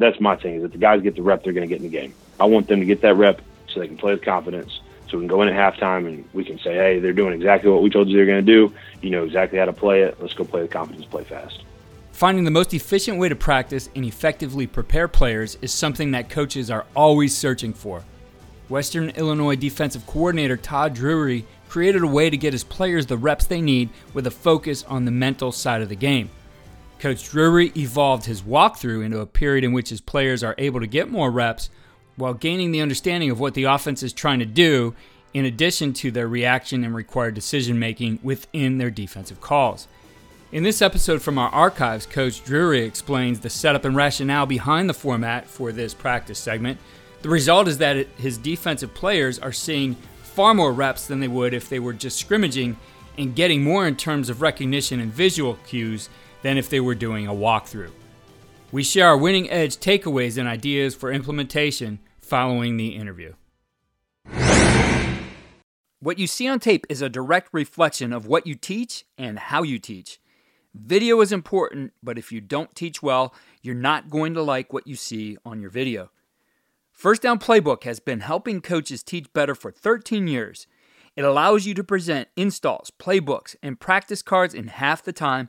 That's my thing. Is that the guys get the rep, they're going to get in the game. I want them to get that rep so they can play with confidence. So we can go in at halftime and we can say, hey, they're doing exactly what we told you they're going to do. You know exactly how to play it. Let's go play with confidence, play fast. Finding the most efficient way to practice and effectively prepare players is something that coaches are always searching for. Western Illinois defensive coordinator Todd Drury created a way to get his players the reps they need with a focus on the mental side of the game. Coach Drury evolved his walkthrough into a period in which his players are able to get more reps while gaining the understanding of what the offense is trying to do, in addition to their reaction and required decision making within their defensive calls. In this episode from our archives, Coach Drury explains the setup and rationale behind the format for this practice segment. The result is that his defensive players are seeing far more reps than they would if they were just scrimmaging and getting more in terms of recognition and visual cues than if they were doing a walkthrough. We share our winning edge takeaways and ideas for implementation following the interview. What you see on tape is a direct reflection of what you teach and how you teach. Video is important, but if you don't teach well, you're not going to like what you see on your video. First Down Playbook has been helping coaches teach better for 13 years. It allows you to present installs, playbooks, and practice cards in half the time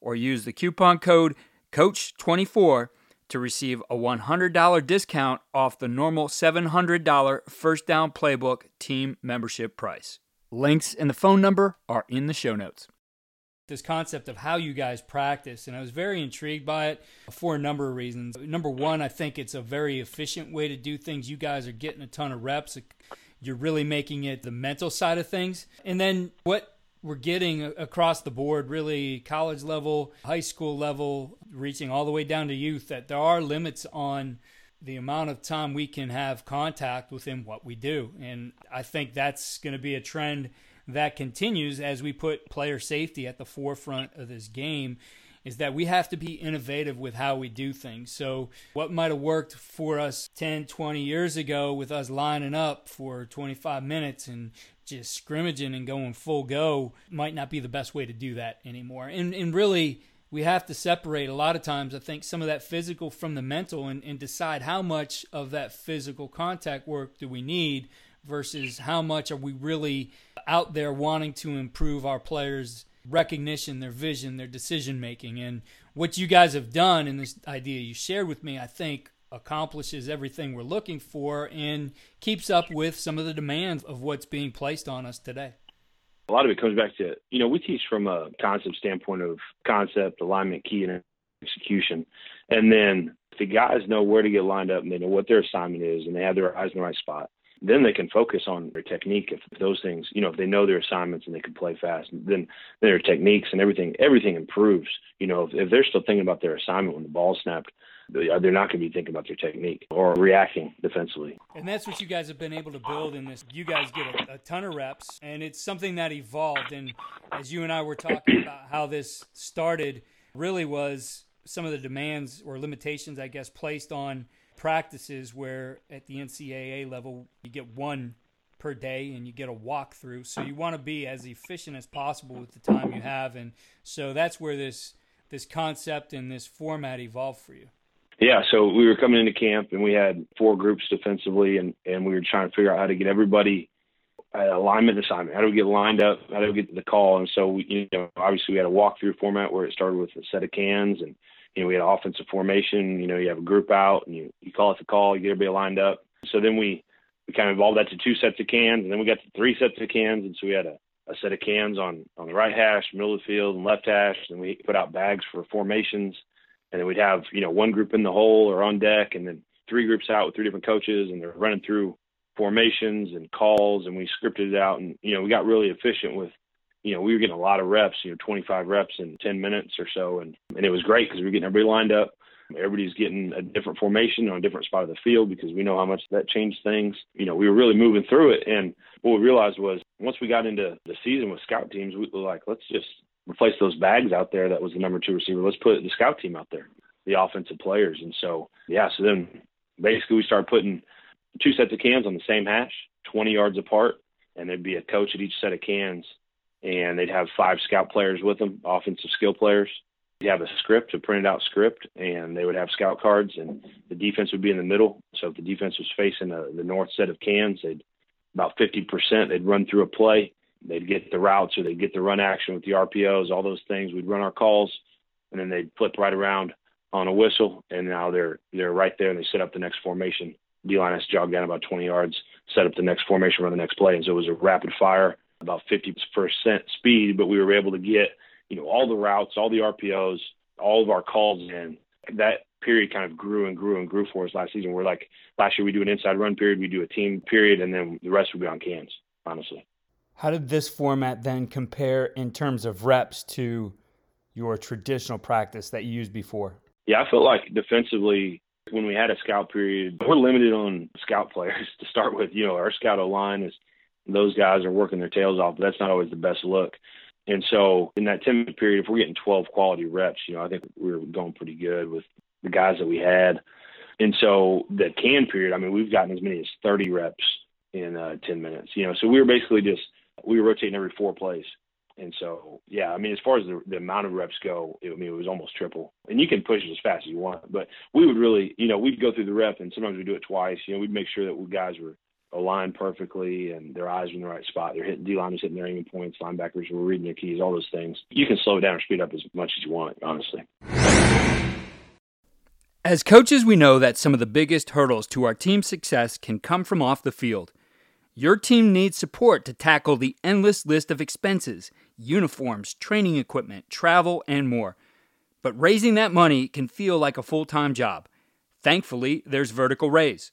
or use the coupon code COACH24 to receive a $100 discount off the normal $700 First Down Playbook team membership price. Links and the phone number are in the show notes. This concept of how you guys practice, and I was very intrigued by it for a number of reasons. Number one, I think it's a very efficient way to do things. You guys are getting a ton of reps. You're really making it the mental side of things. And then what we're getting across the board, really college level, high school level, reaching all the way down to youth, that there are limits on the amount of time we can have contact within what we do. And I think that's going to be a trend that continues as we put player safety at the forefront of this game is that we have to be innovative with how we do things. So, what might have worked for us 10, 20 years ago with us lining up for 25 minutes and just scrimmaging and going full go might not be the best way to do that anymore. And, and really, we have to separate a lot of times, I think, some of that physical from the mental and, and decide how much of that physical contact work do we need versus how much are we really out there wanting to improve our players' recognition, their vision, their decision making. And what you guys have done in this idea you shared with me, I think accomplishes everything we're looking for and keeps up with some of the demands of what's being placed on us today. A lot of it comes back to, you know, we teach from a concept standpoint of concept, alignment, key, and execution. And then the guys know where to get lined up and they know what their assignment is and they have their eyes in the right spot then they can focus on their technique. If those things, you know, if they know their assignments and they can play fast, then their techniques and everything, everything improves. You know, if, if they're still thinking about their assignment when the ball snapped, uh, they're not going to be thinking about their technique or reacting defensively. And that's what you guys have been able to build in this. You guys get a, a ton of reps, and it's something that evolved. And as you and I were talking about how this started, really was some of the demands or limitations, I guess, placed on practices where at the NCAA level you get one per day and you get a walkthrough. So you want to be as efficient as possible with the time you have, and so that's where this this concept and this format evolved for you. Yeah, so we were coming into camp and we had four groups defensively, and and we were trying to figure out how to get everybody uh, alignment assignment. How do we get lined up? How do we get the call? And so we, you know, obviously we had a walkthrough format where it started with a set of cans, and you know we had offensive formation. You know, you have a group out, and you you call it the call, you get everybody lined up. So then we we kind of evolved that to two sets of cans, and then we got to three sets of cans, and so we had a, a set of cans on on the right hash, middle of the field, and left hash, and we put out bags for formations, and then we'd have you know one group in the hole or on deck, and then three groups out with three different coaches, and they're running through formations and calls, and we scripted it out, and you know we got really efficient with you know, we were getting a lot of reps, you know, 25 reps in 10 minutes or so. And, and it was great because we were getting everybody lined up. Everybody's getting a different formation on a different spot of the field because we know how much that changed things. You know, we were really moving through it. And what we realized was once we got into the season with scout teams, we were like, let's just replace those bags out there. That was the number two receiver. Let's put the scout team out there, the offensive players. And so, yeah, so then basically we started putting two sets of cans on the same hash, 20 yards apart, and there'd be a coach at each set of cans. And they'd have five scout players with them, offensive skill players you have a script, a printed out script, and they would have scout cards, and the defense would be in the middle. So if the defense was facing the, north set of cans, they'd about 50%, they'd run through a play. They'd get the routes or they'd get the run action with the RPOs, all those things. We'd run our calls, and then they'd flip right around on a whistle, and now they're they're right there, and they set up the next formation. D line has to jog down about 20 yards, set up the next formation, run the next play. And so it was a rapid fire, about 50% speed, but we were able to get – you know, all the routes, all the RPOs, all of our calls in. That period kind of grew and grew and grew for us last season. We're like last year we do an inside run period, we do a team period, and then the rest would be on cans, honestly. How did this format then compare in terms of reps to your traditional practice that you used before? Yeah, I felt like defensively when we had a scout period, we're limited on scout players to start with. You know, our scout O line is those guys are working their tails off, but that's not always the best look. And so in that 10 minute period, if we're getting 12 quality reps, you know, I think we were going pretty good with the guys that we had. And so the can period, I mean, we've gotten as many as 30 reps in uh, 10 minutes, you know, so we were basically just, we were rotating every four plays. And so, yeah, I mean, as far as the, the amount of reps go, it, I mean, it was almost triple. And you can push it as fast as you want, but we would really, you know, we'd go through the rep and sometimes we'd do it twice. You know, we'd make sure that we guys were aligned perfectly and their eyes were in the right spot. They're hitting D line was hitting their aiming points, linebackers were reading their keys, all those things. You can slow down or speed up as much as you want, honestly. As coaches, we know that some of the biggest hurdles to our team's success can come from off the field. Your team needs support to tackle the endless list of expenses uniforms, training equipment, travel, and more. But raising that money can feel like a full time job. Thankfully, there's Vertical Raise.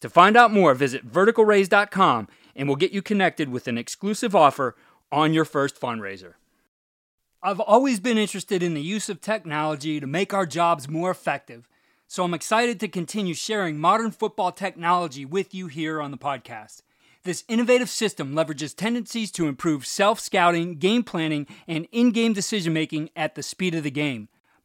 To find out more, visit verticalraise.com and we'll get you connected with an exclusive offer on your first fundraiser. I've always been interested in the use of technology to make our jobs more effective, so I'm excited to continue sharing modern football technology with you here on the podcast. This innovative system leverages tendencies to improve self scouting, game planning, and in game decision making at the speed of the game.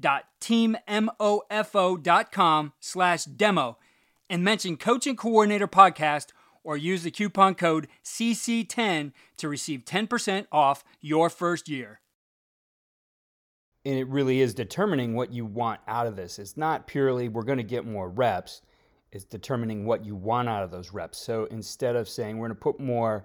www.teammofo.com slash demo and mention Coach and Coordinator Podcast or use the coupon code CC10 to receive 10% off your first year. And it really is determining what you want out of this. It's not purely we're going to get more reps, it's determining what you want out of those reps. So instead of saying we're going to put more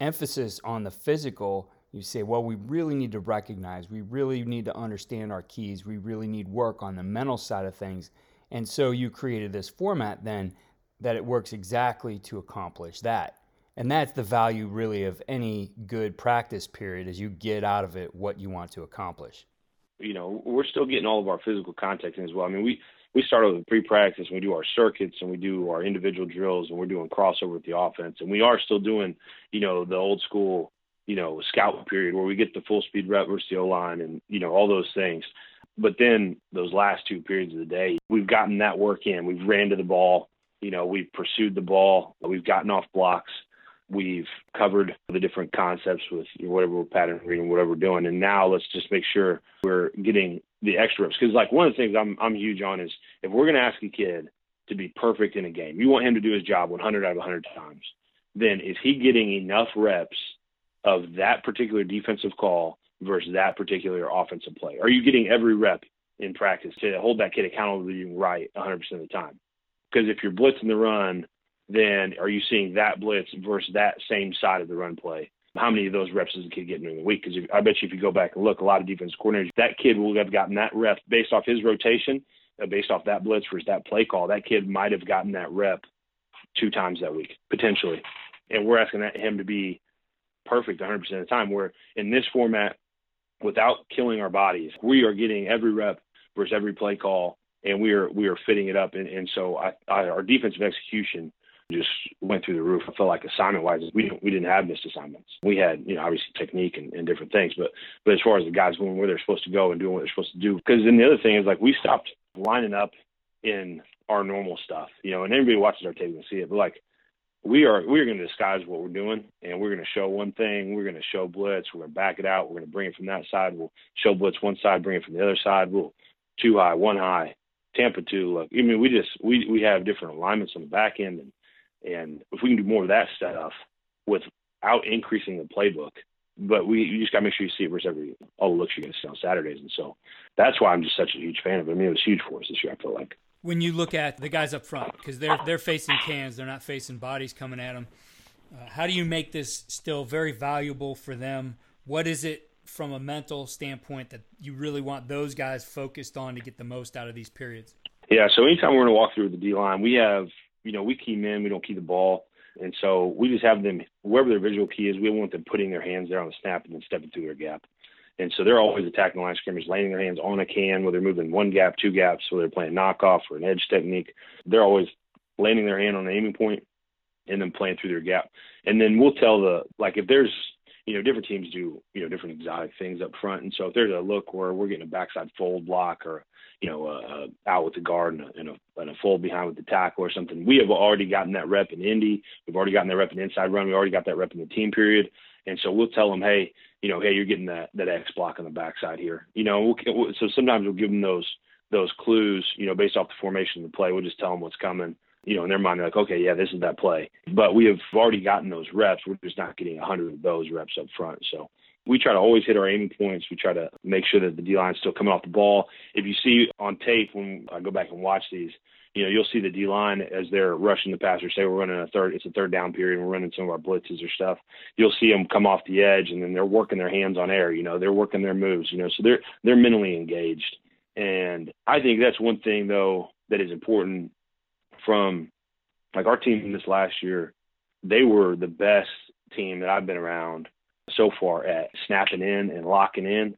emphasis on the physical, you say, well, we really need to recognize, we really need to understand our keys, we really need work on the mental side of things. And so you created this format then that it works exactly to accomplish that. And that's the value really of any good practice period as you get out of it what you want to accomplish. You know, we're still getting all of our physical contact in as well. I mean, we we start with pre-practice and we do our circuits and we do our individual drills and we're doing crossover with the offense and we are still doing, you know, the old school, you know, scout period where we get the full speed rep versus the O line and you know all those things. But then those last two periods of the day, we've gotten that work in. We've ran to the ball. You know, we've pursued the ball. We've gotten off blocks. We've covered the different concepts with whatever we're pattern reading, whatever we're doing. And now let's just make sure we're getting the extra reps. Because like one of the things I'm I'm huge on is if we're going to ask a kid to be perfect in a game, you want him to do his job 100 out of 100 times. Then is he getting enough reps of that particular defensive call versus that particular offensive play? Are you getting every rep in practice to hold that kid accountable to being right 100% of the time? Because if you're blitzing the run, then are you seeing that blitz versus that same side of the run play? How many of those reps does the kid get during the week? Because I bet you if you go back and look, a lot of defense coordinators, that kid will have gotten that rep based off his rotation, uh, based off that blitz versus that play call. That kid might have gotten that rep two times that week, potentially. And we're asking that, him to be perfect 100% of the time. Where in this format, without killing our bodies. We are getting every rep versus every play call, and we are we are fitting it up. And, and so I, I, our defensive execution just went through the roof. I felt like assignment wise, we didn't we didn't have missed assignments. We had you know obviously technique and, and different things, but but as far as the guys going where they're supposed to go and doing what they're supposed to do, because then the other thing is like we stopped lining up in our normal stuff, you know, and everybody watches our tape and see it, but like we are we are going to disguise what we're doing, and we're going to show one thing. We're going to show blitz. We're going to back it out. We're going to bring it from that side. We'll show blitz one side, bring it from the other side. We'll two high, one high, Tampa two. Look, I mean, we just we we have different alignments on the back end, and and if we can do more of that stuff without increasing the playbook, but we you just got to make sure you see it versus every all the looks you're going to see on Saturdays, and so that's why I'm just such a huge fan of it. I mean, it was huge for us this year. I feel like when you look at the guys up front because they're they're facing cans, they're not facing bodies coming at them. Uh, how do you make this still very valuable for them? What is it from a mental standpoint that you really want those guys focused on to get the most out of these periods? Yeah, so anytime we're going to walk through the D line, we have you know we key men, we don't key the ball. And so we just have them wherever their visual key is, we want them putting their hands there on the snap and then stepping through their gap. And so they're always attacking the line scrimmage, laying their hands on a can, whether they're moving one gap, two gaps, whether they're playing knockoff or an edge technique. They're always landing their hand on the aiming point and then playing through their gap. And then we'll tell the like if there's you know different teams do you know different exotic things up front, and so if there's a look where we're getting a backside fold block or you know uh, out with the guard and a, and, a, and a fold behind with the tackle or something, we have already gotten that rep in Indy. We've already gotten that rep in inside run. We already got that rep in the team period. And so we'll tell them, hey, you know, hey, you're getting that that X block on the backside here. You know, we'll, so sometimes we'll give them those those clues, you know, based off the formation of the play. We'll just tell them what's coming. You know, in their mind, they're like, okay, yeah, this is that play. But we have already gotten those reps. We're just not getting a hundred of those reps up front. So we try to always hit our aiming points. We try to make sure that the D line's still coming off the ball. If you see on tape when I go back and watch these, you know, you'll see the D line as they're rushing the passer. Say we're running a third, it's a third down period, we're running some of our blitzes or stuff. You'll see them come off the edge, and then they're working their hands on air. You know, they're working their moves. You know, so they're they're mentally engaged. And I think that's one thing though that is important from like our team this last year. They were the best team that I've been around so far at snapping in and locking in.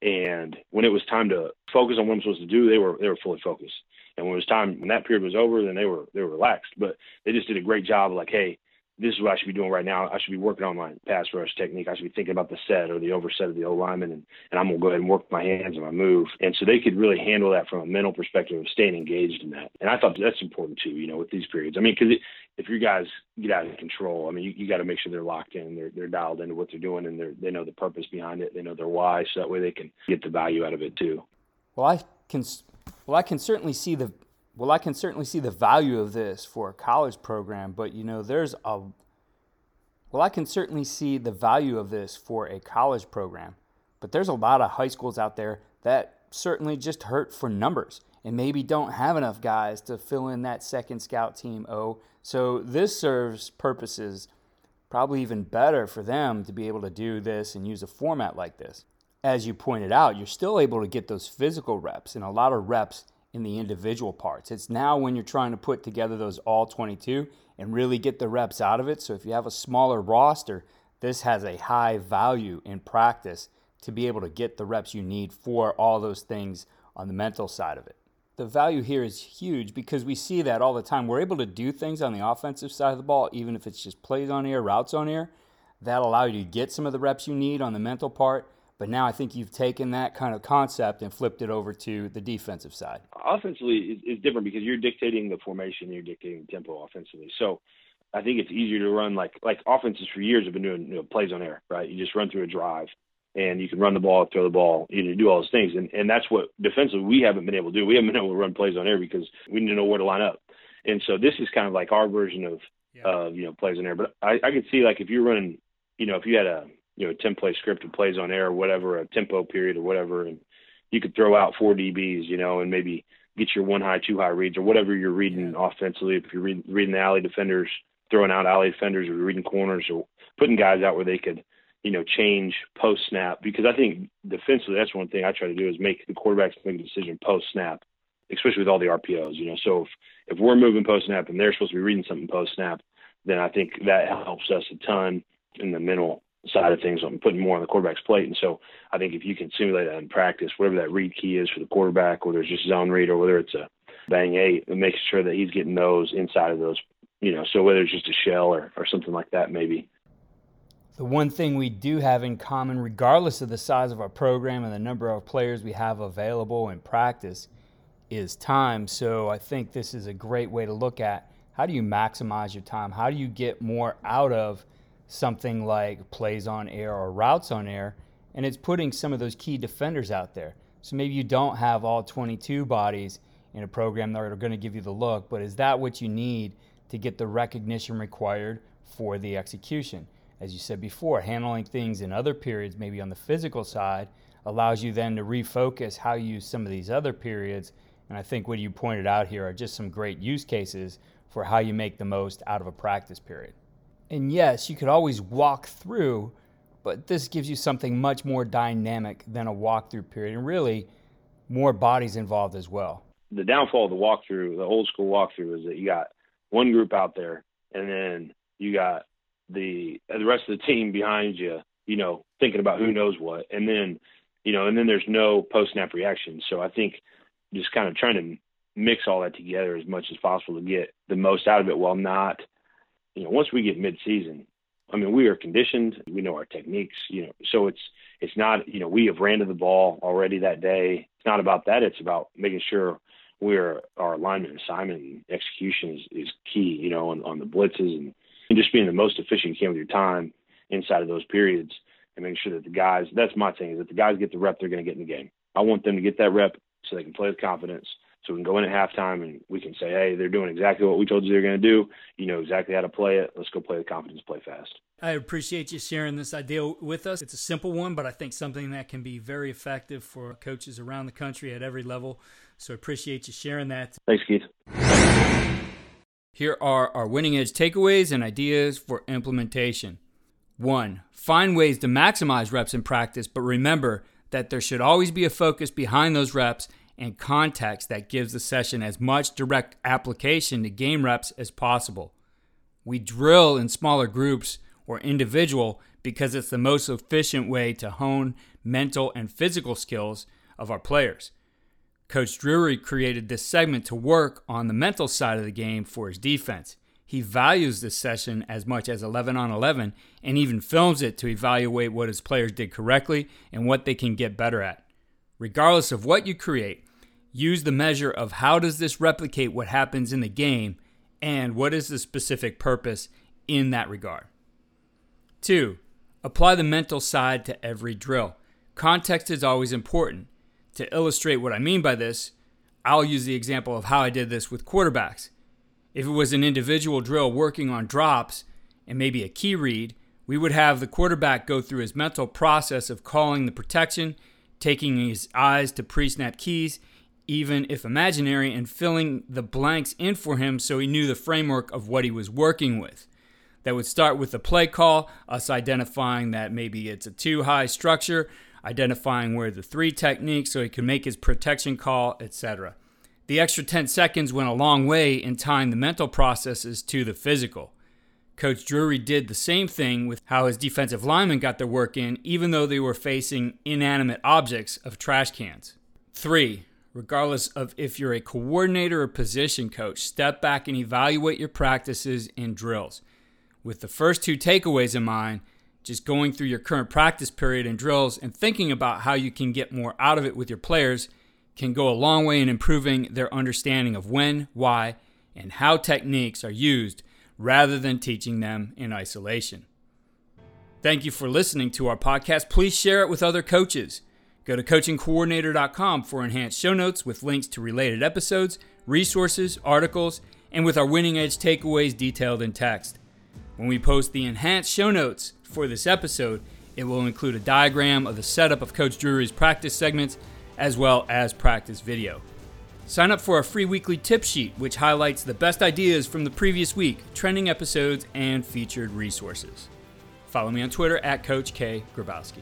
And when it was time to focus on what I'm supposed to do, they were they were fully focused. And when it was time, when that period was over, then they were they were relaxed. But they just did a great job. Of like, hey, this is what I should be doing right now. I should be working on my pass rush technique. I should be thinking about the set or the overset of the O lineman, and, and I'm gonna go ahead and work my hands and my move. And so they could really handle that from a mental perspective of staying engaged in that. And I thought that's important too, you know, with these periods. I mean, because if your guys get out of control, I mean, you, you got to make sure they're locked in, they're they're dialed into what they're doing, and they they know the purpose behind it, they know their why, so that way they can get the value out of it too. Well, I can well I can certainly see the well, I can certainly see the value of this for a college program, but you know, there's a well, I can certainly see the value of this for a college program, but there's a lot of high schools out there that certainly just hurt for numbers and maybe don't have enough guys to fill in that second scout team Oh, So this serves purposes probably even better for them to be able to do this and use a format like this. As you pointed out, you're still able to get those physical reps and a lot of reps in the individual parts. It's now when you're trying to put together those all 22 and really get the reps out of it. So if you have a smaller roster, this has a high value in practice to be able to get the reps you need for all those things on the mental side of it. The value here is huge because we see that all the time. We're able to do things on the offensive side of the ball, even if it's just plays on air, routes on air, that allow you to get some of the reps you need on the mental part. But now I think you've taken that kind of concept and flipped it over to the defensive side. Offensively is different because you're dictating the formation, you're dictating the tempo offensively. So I think it's easier to run like like offenses for years have been doing you know, plays on air, right? You just run through a drive and you can run the ball, throw the ball, you know, do all those things. And and that's what defensively we haven't been able to do. We haven't been able to run plays on air because we need to know where to line up. And so this is kind of like our version of yeah. uh, you know plays on air. But I, I could see like if you're running, you know, if you had a you know ten play script of plays on air or whatever, a tempo period or whatever, and you could throw out four DBs, you know, and maybe get your one high, two high reads or whatever you're reading offensively. If you're reading, reading the alley defenders, throwing out alley defenders, or reading corners, or putting guys out where they could you know, change post snap because I think defensively that's one thing I try to do is make the quarterbacks make a decision post snap, especially with all the RPOs. You know, so if if we're moving post snap and they're supposed to be reading something post snap, then I think that helps us a ton in the mental side of things I'm putting more on the quarterback's plate. And so I think if you can simulate that in practice, whatever that read key is for the quarterback, whether it's just zone read or whether it's a bang eight, and making sure that he's getting those inside of those, you know, so whether it's just a shell or, or something like that, maybe the one thing we do have in common, regardless of the size of our program and the number of players we have available in practice, is time. So I think this is a great way to look at how do you maximize your time? How do you get more out of something like plays on air or routes on air? And it's putting some of those key defenders out there. So maybe you don't have all 22 bodies in a program that are going to give you the look, but is that what you need to get the recognition required for the execution? as you said before, handling things in other periods, maybe on the physical side, allows you then to refocus how you use some of these other periods. And I think what you pointed out here are just some great use cases for how you make the most out of a practice period. And yes, you could always walk through, but this gives you something much more dynamic than a walkthrough period, and really more bodies involved as well. The downfall of the walkthrough, the old school walkthrough, is that you got one group out there, and then you got the the rest of the team behind you, you know, thinking about who knows what, and then, you know, and then there's no post snap reaction. So I think just kind of trying to mix all that together as much as possible to get the most out of it while not, you know, once we get mid season, I mean, we are conditioned, we know our techniques, you know, so it's it's not, you know, we have ran to the ball already that day. It's not about that. It's about making sure we're our alignment, assignment, execution is, is key, you know, on, on the blitzes and and just being the most efficient you can with your time inside of those periods and making sure that the guys that's my thing is that the guys get the rep they're going to get in the game. I want them to get that rep so they can play with confidence. So we can go in at halftime and we can say, hey, they're doing exactly what we told you they're going to do. You know exactly how to play it. Let's go play the confidence, play fast. I appreciate you sharing this idea with us. It's a simple one, but I think something that can be very effective for coaches around the country at every level. So I appreciate you sharing that. Thanks, Keith. Here are our winning edge takeaways and ideas for implementation. 1. Find ways to maximize reps in practice, but remember that there should always be a focus behind those reps and context that gives the session as much direct application to game reps as possible. We drill in smaller groups or individual because it's the most efficient way to hone mental and physical skills of our players. Coach Drury created this segment to work on the mental side of the game for his defense. He values this session as much as 11 on 11 and even films it to evaluate what his players did correctly and what they can get better at. Regardless of what you create, use the measure of how does this replicate what happens in the game and what is the specific purpose in that regard. 2. Apply the mental side to every drill. Context is always important. To illustrate what I mean by this, I'll use the example of how I did this with quarterbacks. If it was an individual drill working on drops and maybe a key read, we would have the quarterback go through his mental process of calling the protection, taking his eyes to pre snap keys, even if imaginary, and filling the blanks in for him so he knew the framework of what he was working with. That would start with the play call, us identifying that maybe it's a two high structure, identifying where the three technique so he could make his protection call, etc. The extra 10 seconds went a long way in tying the mental processes to the physical. Coach Drury did the same thing with how his defensive linemen got their work in, even though they were facing inanimate objects of trash cans. Three, regardless of if you're a coordinator or position coach, step back and evaluate your practices and drills. With the first two takeaways in mind, just going through your current practice period and drills and thinking about how you can get more out of it with your players can go a long way in improving their understanding of when, why, and how techniques are used rather than teaching them in isolation. Thank you for listening to our podcast. Please share it with other coaches. Go to coachandcoordinator.com for enhanced show notes with links to related episodes, resources, articles, and with our winning edge takeaways detailed in text. When we post the enhanced show notes for this episode, it will include a diagram of the setup of Coach Drury's practice segments as well as practice video. Sign up for our free weekly tip sheet, which highlights the best ideas from the previous week, trending episodes, and featured resources. Follow me on Twitter at Coach K. Grabowski.